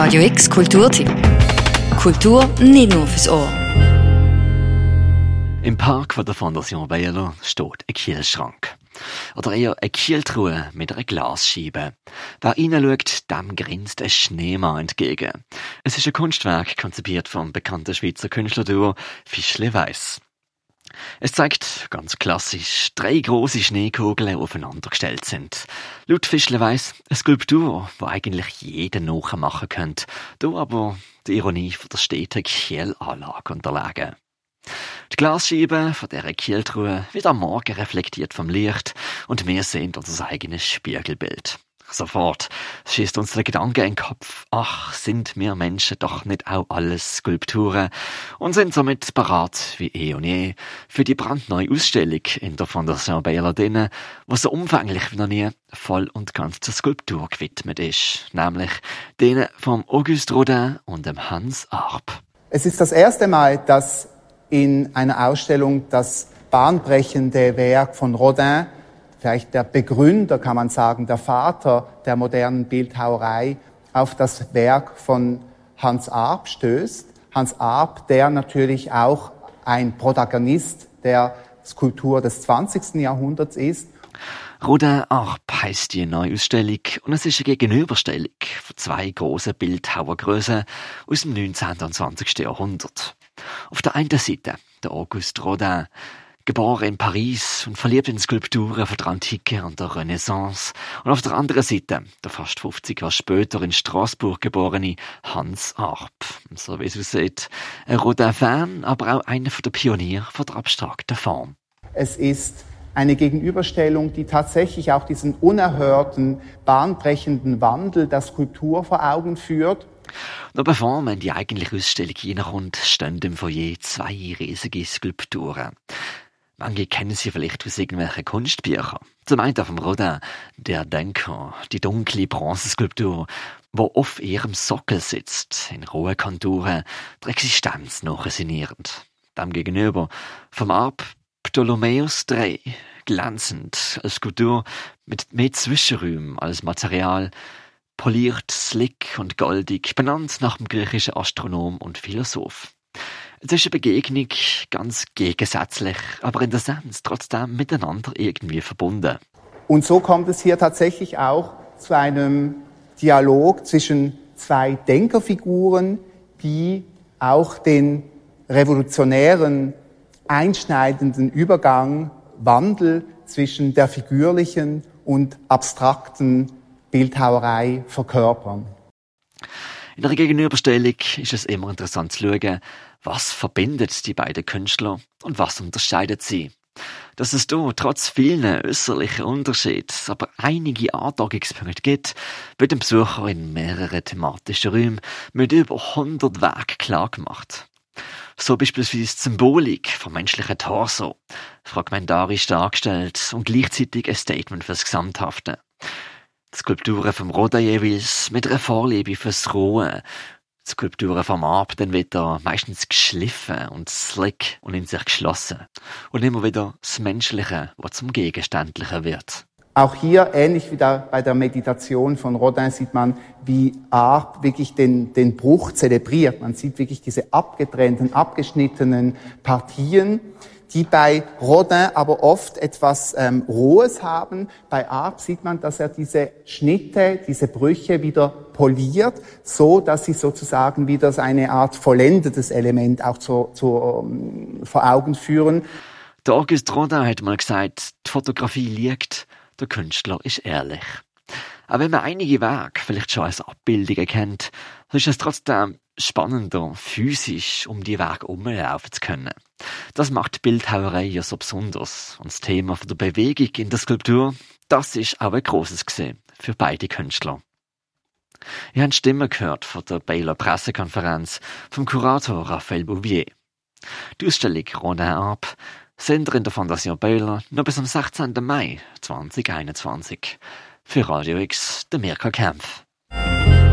Radio X Kulturtipp. Kultur nicht nur fürs Ohr. Im Park von der Fondation Bayerler steht ein Kielschrank. Oder eher eine Kieltruhe mit einer Glasscheibe. Wer reinschaut, dem grinst ein Schneemann entgegen. Es ist ein Kunstwerk, konzipiert vom bekannten Schweizer Künstlerduo Fischle Weiss. Es zeigt, ganz klassisch, drei große Schneekugeln, die aufeinander gestellt sind. Laut Fischle weiss, eine Skulptur, die eigentlich jeder nachmachen könnte, da aber die Ironie von der steten Kielanlage unterlegen. Die Glasscheibe von dieser Kieltruhe wird am Morgen reflektiert vom Licht und wir sehen unser eigenes Spiegelbild. Sofort schießt uns der Gedanke in den Kopf, ach, sind wir Menschen doch nicht auch alles Skulpturen und sind somit parat wie eh und je für die brandneue Ausstellung in der Fondation Bayerladine, wo so umfänglich wie noch nie voll und ganz zur Skulptur gewidmet ist, nämlich denen vom Auguste Rodin und dem Hans Arp. Es ist das erste Mal, dass in einer Ausstellung das bahnbrechende Werk von Rodin vielleicht der Begründer, kann man sagen, der Vater der modernen Bildhauerei auf das Werk von Hans Arp stößt. Hans Arp, der natürlich auch ein Protagonist der Skulptur des 20. Jahrhunderts ist. Rodin Arp heisst die Neuausstellung und es ist eine Gegenüberstellung von zwei großen Bildhauergrößen aus dem 19. und 20. Jahrhundert. Auf der einen Seite der Auguste Rodin, geboren in Paris und verliebt in Skulpturen von der Antike und der Renaissance. Und auf der anderen Seite, der fast 50 Jahre später in Straßburg geborene Hans Arp. So wie es aussieht, ein Rodin-Fan, aber auch einer der Pioniere von der abstrakten Form. Es ist eine Gegenüberstellung, die tatsächlich auch diesen unerhörten, bahnbrechenden Wandel der Skulptur vor Augen führt. Noch bevor man in die eigentliche Ausstellung hineinkommt, stehen im Foyer zwei riesige Skulpturen. Manche kennen sie vielleicht aus irgendwelchen Kunstbüchern. Zum einen vom Rodin, der Denker, die dunkle Bronzeskulptur, wo auf ihrem Sockel sitzt, in rohen Konturen, der Existenz nachsinnierend. Dem gegenüber vom Arp Ptolemäus III, glänzend als Skulptur mit mehr Zwischenräumen als Material, poliert, slick und goldig, benannt nach dem griechischen Astronom und Philosoph. Es ist eine Begegnung ganz gegensätzlich, aber in der Sense trotzdem miteinander irgendwie verbunden. Und so kommt es hier tatsächlich auch zu einem Dialog zwischen zwei Denkerfiguren, die auch den revolutionären, einschneidenden Übergang, Wandel zwischen der figürlichen und abstrakten Bildhauerei verkörpern. In der Gegenüberstellung ist es immer interessant zu schauen, was verbindet die beiden Künstler und was unterscheidet sie. Dass es da trotz vielen äußerlichen Unterschieden aber einige Antragungspunkte gibt, wird dem Besucher in mehreren thematischen Räumen mit über 100 Werken klargemacht. So beispielsweise die Symbolik vom menschlichen Torso, fragmentarisch dargestellt und gleichzeitig ein Statement fürs Gesamthafte. Skulpturen vom Roda jeweils mit einer Vorliebe fürs Rohe. Die Skulpturen vom Ab dann wieder meistens geschliffen und slick und in sich geschlossen. Und immer wieder das Menschliche, was zum Gegenständlichen wird. Auch hier, ähnlich wie da bei der Meditation von Rodin, sieht man, wie Arp wirklich den, den Bruch zelebriert. Man sieht wirklich diese abgetrennten, abgeschnittenen Partien die bei Rodin aber oft etwas ähm, Rohes haben. Bei Arp sieht man, dass er diese Schnitte, diese Brüche wieder poliert, so dass sie sozusagen wieder eine Art vollendetes Element auch zu, zu, ähm, vor Augen führen. Der Auguste Rodin hat mal gesagt, die Fotografie liegt, der Künstler ist ehrlich. Aber wenn man einige Werke vielleicht schon als Abbildungen kennt, so ist es trotzdem spannender, physisch um die Werke umlaufen zu können. Das macht Bildhauerei ja so besonders. Und das Thema von der Bewegung in der Skulptur, das ist auch ein großes gesehen für beide Künstler. Ihr habt Stimmen gehört von der Baylor Pressekonferenz vom Kurator Raphael Bouvier. Die Ausstellung Rodin ab sind in der Fondation Baylor noch bis am 16. Mai 2021. Für Radio X, der Mirka Kempf.